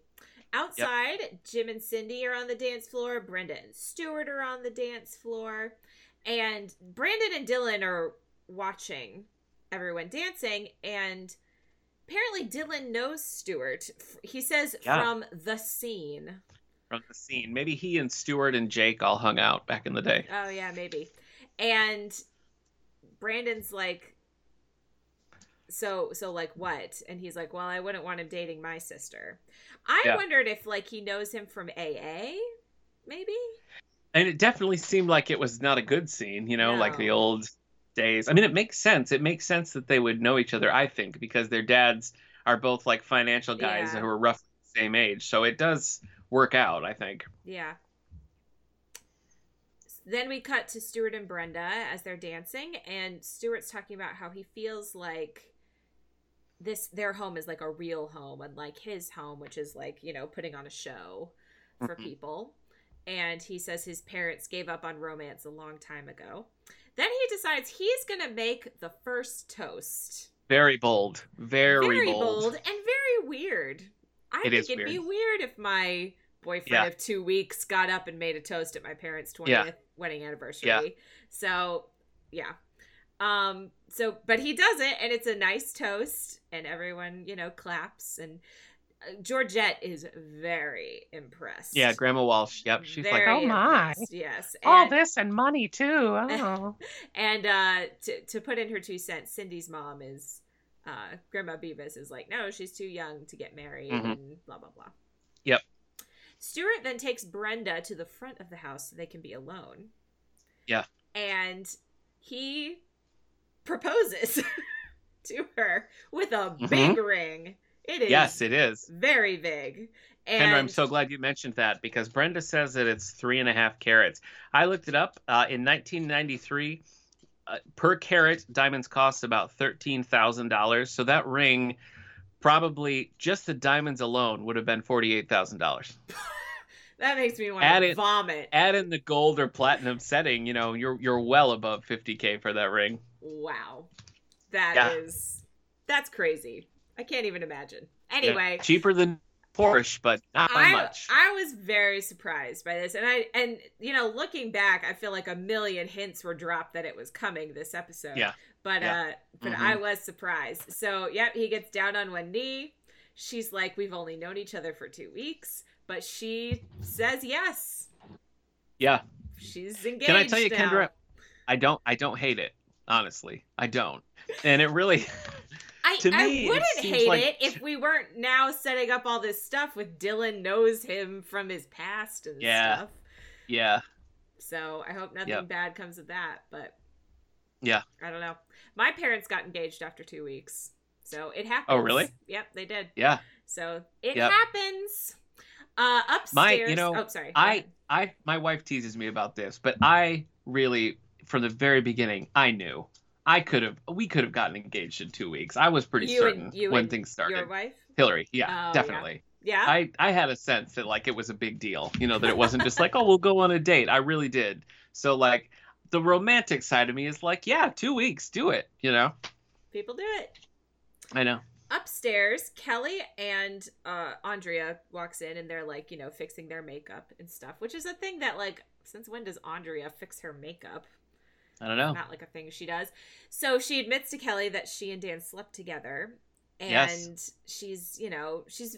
Outside, Jim and Cindy are on the dance floor, Brenda and Stuart are on the dance floor, and Brandon and Dylan are watching everyone dancing and apparently Dylan knows Stuart. He says Yeah. from the scene. from the scene. Maybe he and Stuart and Jake all hung out back in the day. Oh yeah, maybe. And Brandon's like so so like what? And he's like, "Well, I wouldn't want him dating my sister." I Yeah. wondered if like he knows him from AA, maybe? And it definitely seemed like it was not a good scene, you know, like the old days. I mean, it makes sense. It makes sense that they would know each other, I think, because their dads are both like financial guys Yeah. who are roughly the same age. So it does work out, I think. Yeah. Then we cut to Stuart and Brenda as they're dancing, and Stuart's talking about how he feels like this their home is like a real home, unlike his home, which is like you know putting on a show for Mhm. people. And he says his parents gave up on romance a long time ago. Then he decides he's gonna make the first toast. Very bold. Very, Very bold. bold and very weird. I It think it'd be weird. weird if my boyfriend Yeah. of two weeks got up and made a toast at my parents' 20th Yeah. wedding anniversary. Yeah. So, yeah. Um, so, but he does it and it's a nice toast and everyone, you know, claps and Georgette is very impressed. Yeah, Grandma Walsh. Yep. She's like, Very oh my. impressed, Yes. All this and money too. Oh. and uh, to to put in her two cents, Cindy's mom is uh, Grandma Beavis is like, no, she's too young to get married, Mhm. and blah blah blah. Yep. Stuart then takes Brenda to the front of the house so they can be alone. Yeah. And he proposes to her with a big ring. It is yes, it is. very big. And Kendra, I'm so glad you mentioned that because Brenda says that it's three and a half carats. I looked it up. Uh, in 1993, uh, per carat, diamonds cost about thirteen thousand dollars. So that ring, probably just the diamonds alone, would have been forty-eight thousand dollars. that makes me want Add to it- vomit. Add in the gold or platinum setting, you know, you're you're well above 50k for that ring. Wow. that Yeah. is that's crazy. I can't even imagine. Yeah, Anyway, cheaper than Porsche, but not by I much. I was very surprised by this, and I and you know looking back, I feel like a million hints were dropped that it was coming this episode. Yeah. but Yeah. uh, but Mhm. I was surprised. So yep, he gets down on one knee. She's like, "We've only known each other for two weeks," but she says yes. yeah. She's engaged. Can I tell you, now. Kendra? I don't I don't hate it, honestly. I don't. And it really I I, to me, it wouldn't hate like- it if we weren't now setting up all this stuff with Dylan knows him from his past and Yeah. stuff. yeah, So I hope nothing Yep. bad comes of that. But Yeah. I don't know. My parents got engaged after two weeks, so it happened. Oh, really? Yep, they did. yeah. So it Yep. happens. Uh, upstairs. My- you know, oh, sorry. I. I, my wife teases me about this, but I really, from the very beginning, I knew I could have, we could have gotten engaged in two weeks. I was pretty You and- certain you when and things started. Your wife? Hillary, yeah, Oh, yeah. definitely. Yeah. I, I had a sense that like it was a big deal, you know, that it wasn't just like, oh, we'll go on a date. I really did. So like the romantic side of me is like, yeah, two weeks, do it, you know. People do it. I know. upstairs kelly and uh andrea walks in and they're like you know fixing their makeup and stuff which is a thing that like since when does andrea fix her makeup I don't know. not like a thing she does so she admits to kelly that she and dan slept together and Yes. she's you know she's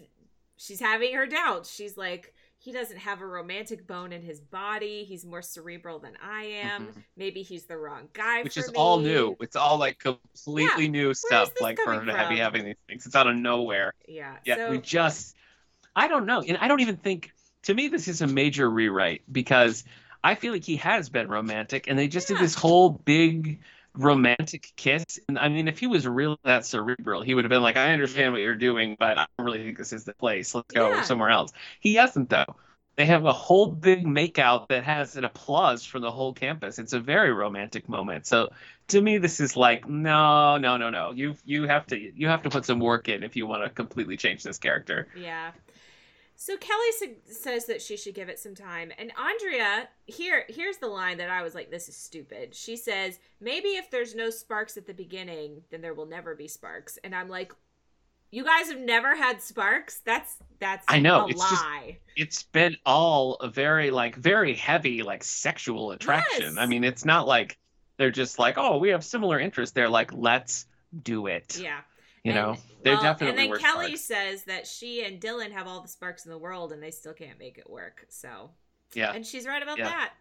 she's having her doubts she's like he doesn't have a romantic bone in his body he's more cerebral than i am Mhm. maybe he's the wrong guy Which for is me. all new. It's all like completely new stuff, like for her to have be having these things. It's out of nowhere. yeah Yeah, so we just I don't know. And I don't even think to me this is a major rewrite because I feel like he has been romantic and they just Yeah. did this whole big romantic kiss. And I mean if he was really that cerebral, he would have been like, I understand what you're doing, but I don't really think this is the place. Let's go Yeah. somewhere else. He hasn't though. They have a whole big makeout that has an applause from the whole campus. It's a very romantic moment. So to me this is like no no no no you you have to you have to put some work in if you want to completely change this character Yeah. So Kelly su- says that she should give it some time, and Andrea here here's the line that I was like, "This is stupid." She says, "Maybe if there's no sparks at the beginning, then there will never be sparks." And I'm like, "You guys have never had sparks? That's that's I know, a it's just- lie." it's been all a very like very heavy like sexual attraction Yes. i mean it's not like they're just like oh we have similar interests they're like let's do it yeah. You And- know they well, definitely And then were Kelly sparks. says that she and Dylan have all the sparks in the world, and they still can't make it work. So, yeah and she's right about Yeah. that.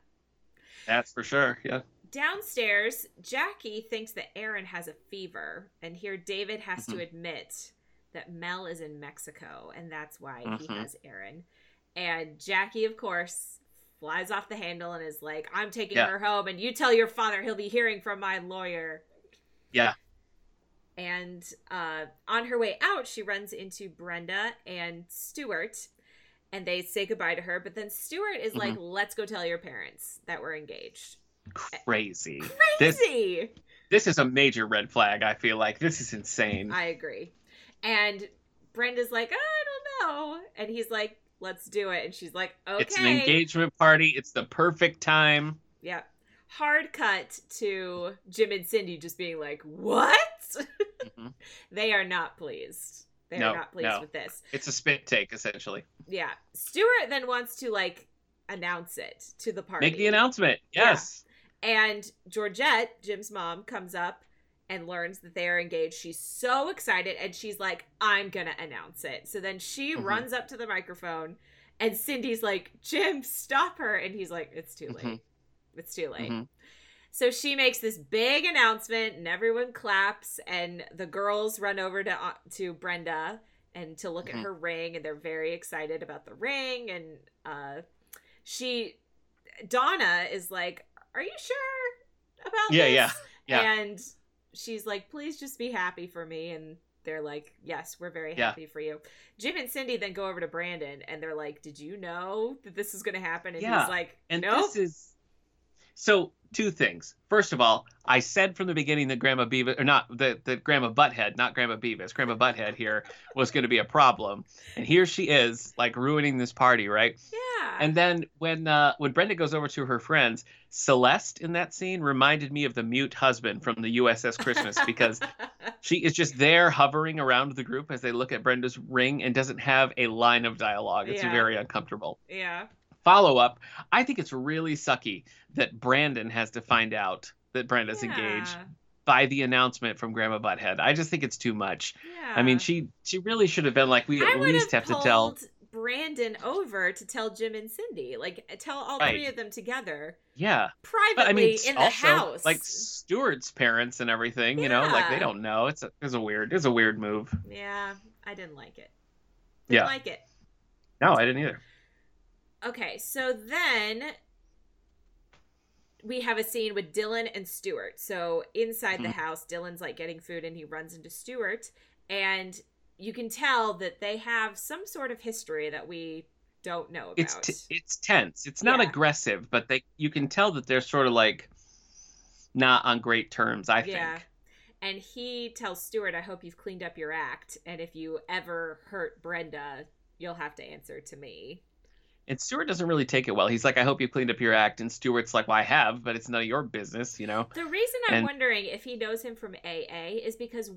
that's for sure yeah Downstairs, Jackie thinks that Erin has a fever, and here David has to Mhm. admit that Mel is in Mexico, and that's why he Mhm. has Erin. And Jackie, of course, flies off the handle and is like, I'm taking Yeah. her home, and you tell your father he'll be hearing from my lawyer. yeah And uh, on her way out, she runs into Brenda and Stuart, and they say goodbye to her. But then Stuart is like, Let's go tell your parents that we're engaged. crazy This- Crazy! this is a major red flag i feel like this is insane I agree. And Brenda's like, I don't know. And he's like, let's do it. And she's like, okay. it's an engagement party it's the perfect time Yeah. Hard cut to Jim and Cindy just being like, what? Mhm. they are not pleased. They No, are not pleased no. with this. it's a spit take essentially Yeah. Stuart then wants to like announce it to the party. make the announcement Yeah. yes And Georgette, Jim's mom, comes up and learns that they are engaged. She's so excited and she's like, I'm going to announce it. So then she Mhm. runs up to the microphone and Cindy's like, Jim, stop her. And he's like, It's too late. Mhm. It's too late. Mhm. So she makes this big announcement and everyone claps and the girls run over to uh, to Brenda and to look Mhm. at her ring and they're very excited about the ring and uh she Donna is like, "Are you sure about Yeah, this?" yeah, yeah. And she's like, "Please just be happy for me." And they're like, "Yes, we're very Yeah. happy for you." Jim and Cindy then go over to Brandon and they're like, "Did you know that this is going to happen?" And Yeah, he's like, And "Nope." this is so two things. First of all, I said from the beginning that Grandma Beavis, or not that that Grandma Butthead, not Grandma Beavis, Grandma Butthead here was going to be a problem, and here she is, like ruining this party, right? yeah. And then when uh, when Brenda goes over to her friends, Celeste in that scene reminded me of the mute husband from the USS Christmas because she is just there hovering around the group as they look at Brenda's ring and doesn't have a line of dialogue. It's Yeah. very uncomfortable yeah. Follow up, I think it's really sucky that Brandon has to find out that Brenda's Yeah. engaged by the announcement from Grandma Butthead. I just think it's too much. Yeah. I mean, she she really should have been like, we I at least have, to tell. Brandon over to tell Jim and Cindy. Like tell all Right. three of them together Yeah. privately But I mean, in the house. like Stuart's parents and everything, you know, like they don't know. It's a, it's a weird, it's a weird move. yeah, I didn't like it. Didn't Yeah. like it. No, I didn't either. Okay, so then we have a scene with Dylan and Stuart. So inside the Mhm. house, Dylan's like getting food and he runs into Stuart. And you can tell that they have some sort of history that we don't know about. It's t- it's tense. It's not Yeah. aggressive, but they you can tell that they're sort of like not on great terms. I yeah. think. And he tells Stuart, I hope you've cleaned up your act. And if you ever hurt Brenda, you'll have to answer to me. And Stuart doesn't really take it well. He's like, "I hope you cleaned up your act," and Stuart's like, "Well, I have, but it's none of your business," you know. The reason I'm And- wondering if he knows him from AA is because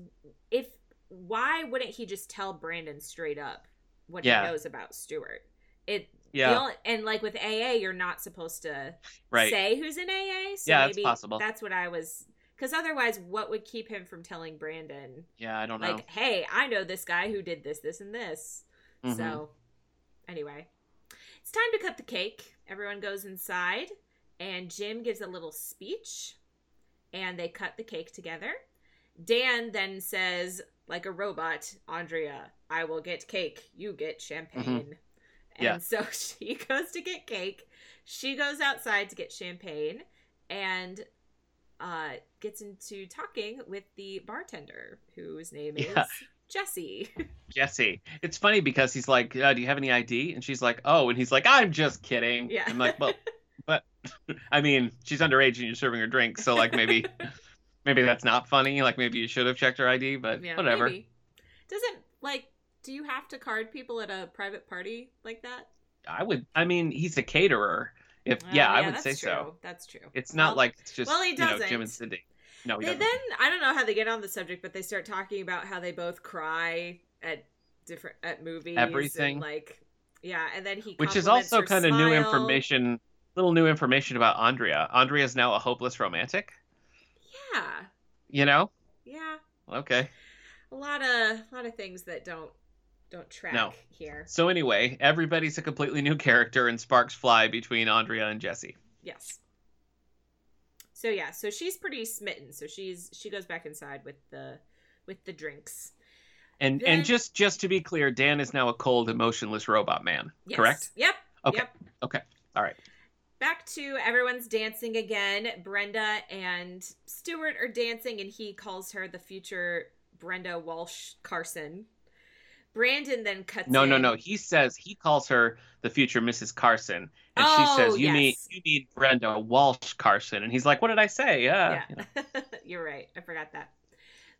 if why wouldn't he just tell Brandon straight up what Yeah. he knows about Stewart? It Yeah. only, and like with AA, you're not supposed to Right. say who's in AA. So Yeah, maybe possible. That's what I was. Because otherwise, what would keep him from telling Brandon, Yeah, I don't know. like, "Hey, I know this guy who did this, this, and this." Mhm. So, anyway, it's time to cut the cake. Everyone goes inside, and Jim gives a little speech, and they cut the cake together. Dan then says, like a robot, Andrea, I will get cake, you get champagne. And Yeah. so she goes to get cake. She goes outside to get champagne and uh, gets into talking with the bartender, whose name is Yeah. Jesse. Jesse. It's funny because he's like, uh, "Do you have any ID?" And she's like, "Oh," and he's like, "I'm just kidding." Yeah. I'm like, "Well, but I mean, she's underage and you're serving her drinks, so like maybe, maybe that's not funny. Like maybe you should have checked her ID, but Yeah, whatever." maybe. Doesn't like do you have to card people at a private party like that? I would. I mean, he's a caterer. If Uh, yeah, I would say true. so. That's true. It's not Well, like it's just well, he you know Jim doesn't. and Cindy. No, he they doesn't. then I don't know how they get on the subject, but they start talking about how they both cry at different at movies. and, Everything. like yeah, and then he Which is also kind of new information. Little new information about Andrea. Andrea is now a hopeless romantic. Yeah, You know? yeah, Okay. a lot of a lot of things that don't don't track No. here. So anyway, everybody's a completely new character, and sparks fly between Andrea and Jesse. Yes. So yeah, so she's pretty smitten. So she's she goes back inside with the with the drinks. And Then- and just just to be clear, Dan is now a cold, emotionless robot man. Yes. Correct? Yep. Okay. Yep. Okay. All right. Back to everyone's dancing again. Brenda and Stuart are dancing, and he calls her the future Brenda Walsh Carson. Brandon then cuts. No, no, no. He says he calls her the future Mrs. Carson, and Oh, she says, "You mean you mean Brenda Walsh Carson?" And he's like, "What did I say?" Yeah. Yeah, you know. you're right. I forgot that.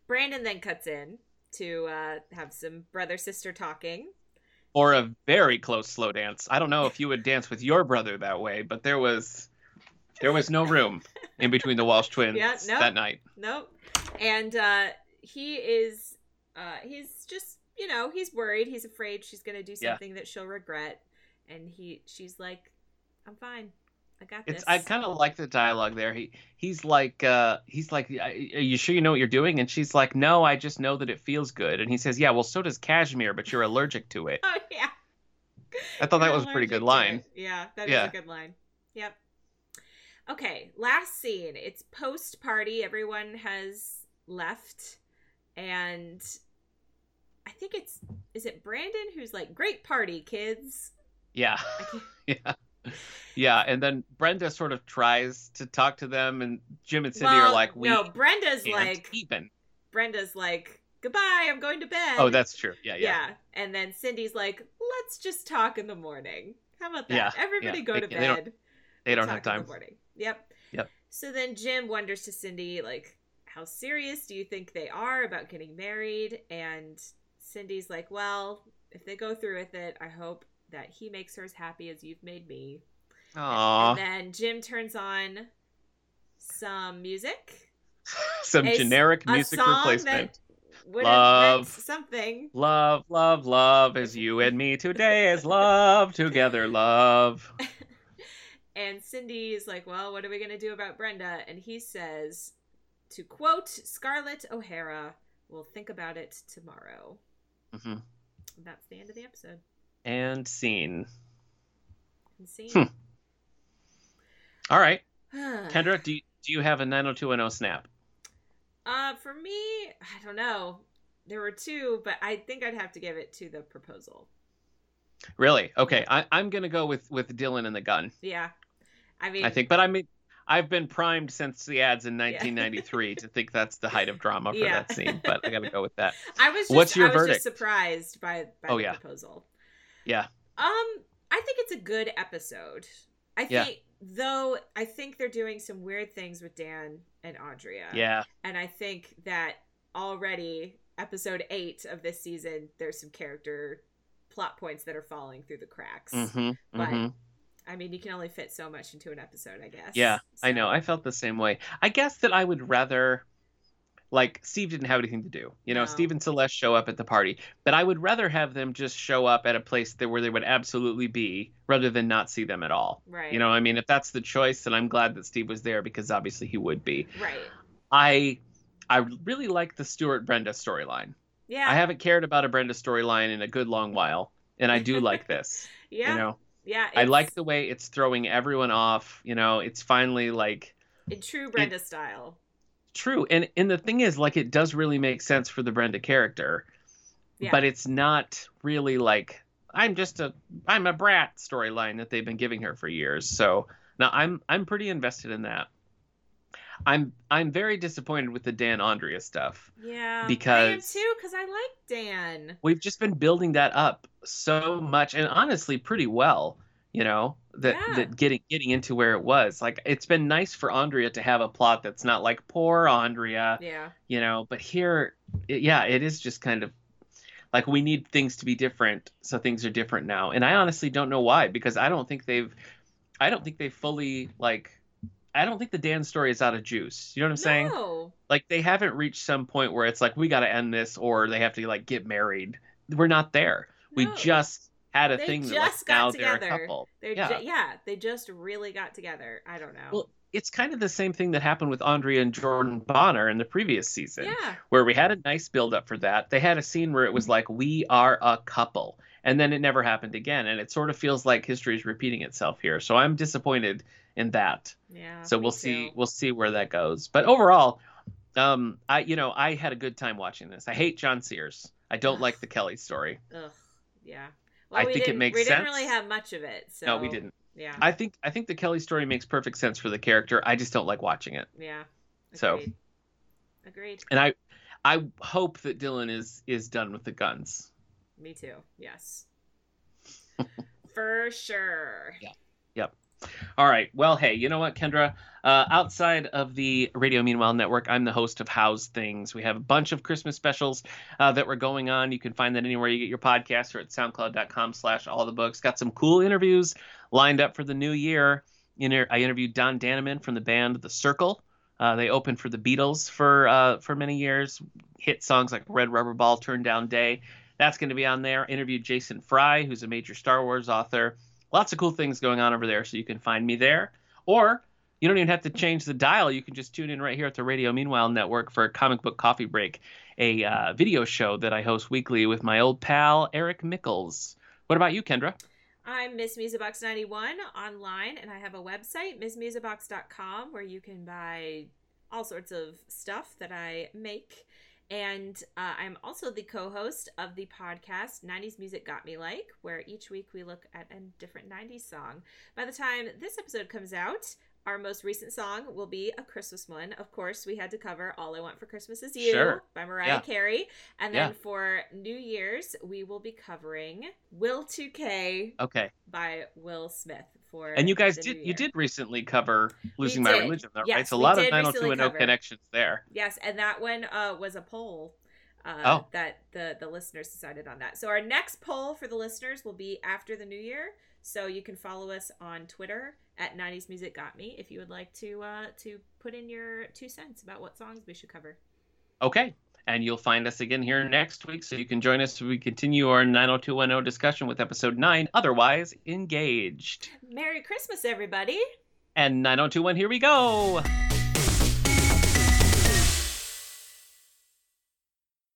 Brandon then cuts in to uh, have some brother sister talking. Or a very close slow dance. I don't know if you would dance with your brother that way, but there was there was no room in between the Walsh twins Yeah, no. that night. Nope. And uh he is uh he's just you know, he's worried, he's afraid she's gonna do Yeah. something that she'll regret. And he she's like, I'm fine. I got It's this. I kind of like the dialogue there. He he's like uh he's like are you sure you know what you're doing? And she's like, "No, I just know that it feels good." And he says, "Yeah, well so does cashmere, but you're allergic to it." Oh yeah. I thought that You're was a pretty good line. it. Yeah, that is Yeah. a good line. Yep. Okay, last scene. It's post party. Everyone has left, and I think it's is it Brandon who's like, "Great party, kids." Yeah. Yeah. Yeah, and then Brenda sort of tries to talk to them and Jim and Cindy well, are like, "We no, Brenda's like, even." Brenda's like, "Goodbye, I'm going to bed." Oh, that's true. Yeah, yeah. yeah. And then Cindy's like, "Let's just talk in the morning." How about that? Yeah, Everybody yeah. go They- to they don't- bed. They don't talk have in time. the morning. Yep. Yep. So then Jim wonders to Cindy, like, how serious do you think they are about getting married? And Cindy's like, well, if they go through with it, I hope that he makes her as happy as you've made me. Aw. And then Jim turns on some music, Some a generic a music replacement. that would have meant Love. something. Love, love, love is you and me today is love together, love. And Cindy is like, well, what are we going to do about Brenda? And he says, to quote Scarlett O'Hara, we'll think about it tomorrow. Mm-hmm. That's the end of the episode. And scene. And scene. Hmm. All right. Kendra, do you, do you have a 90210 snap? Uh, for me, I don't know. There were two, but I think I'd have to give it to the proposal. Really? Okay. I, I'm gonna go with with Dylan and the gun. Yeah, I mean, I think, but I mean, I've been primed since the ads in 1993 to think that's the height of drama for Yeah. that scene. But I gotta go with that. I was just, What's your I was verdict? just surprised by by Oh, the yeah. proposal. Yeah. Um, I think it's a good episode. I Yeah. think, though, I think they're doing some weird things with Dan and Andrea. Yeah. and I think that already episode eight of this season, there's some character plot points that are falling through the cracks. Mm-hmm. But hmm I mean, you can only fit so much into an episode, I guess. Yeah. I know. I felt the same way. I guess that I would rather. Like Steve didn't have anything to do, you know. No. Steve and Celeste show up at the party, but I would rather have them just show up at a place that where they would absolutely be, rather than not see them at all. right. You know, I mean, if that's the choice, then I'm glad that Steve was there because obviously he would be. right? I I really like the Stuart Brenda storyline. Yeah, I haven't cared about a Brenda storyline in a good long while, and I do like this. yeah, You know, yeah. I like the way it's throwing everyone off. You know, it's finally like in true Brenda style. True, and and the thing is, like, it does really make sense for the Brenda character, Yeah. but it's not really like I'm just a I'm a brat storyline that they've been giving her for years. So now I'm I'm pretty invested in that. I'm I'm very disappointed with the Dan Andrea stuff. Yeah, I am because- too because I like Dan. we've just been building that up so much and honestly pretty well you know that Yeah. that getting getting into where it was. Like it's been nice for andrea to have a plot that's not like poor andrea Yeah, you know but here it, yeah it is just kind of like we need things to be different so things are different now. And i honestly don't know why because i don't think they've i don't think they fully like i don't think the dan story is out of juice. You know what i'm saying? No. like they haven't reached some point where it's like we got to end this or they have to like get married. We're not there. We just had a They thing that just like got now they're a together. couple They're Yeah. yeah. yeah, they just really got together. I don't know. well it's kind of the same thing that happened with andrea and jordan bonner in the previous season yeah, where we had a nice build up for that they had a scene where it was like we are a couple and then it never happened again and it sort of feels like history is repeating itself here so i'm disappointed in that yeah. so we'll see too. we'll see where that goes but overall um i you know i had a good time watching this i hate john sears i don't like the kelly story Ugh, yeah. I we think it makes We didn't really have much of it. So no we didn't Yeah, i think i think the kelly story makes perfect sense for the character i just don't like watching it yeah. So- Agreed. Agreed. and i i hope that dylan is is done with the guns Me too. Yes. For sure. All right. Well, hey, you know what, Kendra? Uh, outside of the Radio Meanwhile Network, I'm the host of How's Things. We have a bunch of Christmas specials uh, that were going on. You can find that anywhere you get your podcasts or at soundcloud.com slash all the books. Got some cool interviews lined up for the new year. Inter- I interviewed Don Dannemann from the band The Cyrkle. Uh, they opened for the Beatles for uh, for many years. Hit songs like Red Rubber Ball, Turn Down Day. That's going to be on there. Interviewed Jason Fry, who's a major Star Wars author lots of cool things going on over there so you can find me there. Or you don't even have to change the dial. You can just tune in right here at the radio meanwhile network for a comic book coffee break a uh, video show that i host weekly with my old pal eric mickles. What about you kendra? I'm Miss Musibox91 online, and I have a website, missmusibox.com, where you can buy all sorts of stuff that I make. And uh, I'm also the co host of the podcast 90s Music Got Me Like, where each week we look at a different 90s song. By the time this episode comes out, our most recent song will be a Christmas one. Of course, we had to cover All I Want for Christmas Is You Sure. by Mariah Yeah. Carey. And then Yeah. for New Year's, we will be covering Will 2K okay by Will Smith for and you guys did you did recently cover losing my religion though, right Yes, so a lot of did recently 90210 connections there Yes, and that one uh, was a poll. Uh, Oh. that the the listeners decided on that. So our next poll for the listeners will be after the new year. So you can follow us on Twitter at 90s Music Got Me if you would like to uh, to put in your two cents about what songs we should cover. okay and you'll find us again here next week so you can join us as we continue our 90210 discussion with episode 9 otherwise engaged Merry Christmas, everybody! and 9021 here we go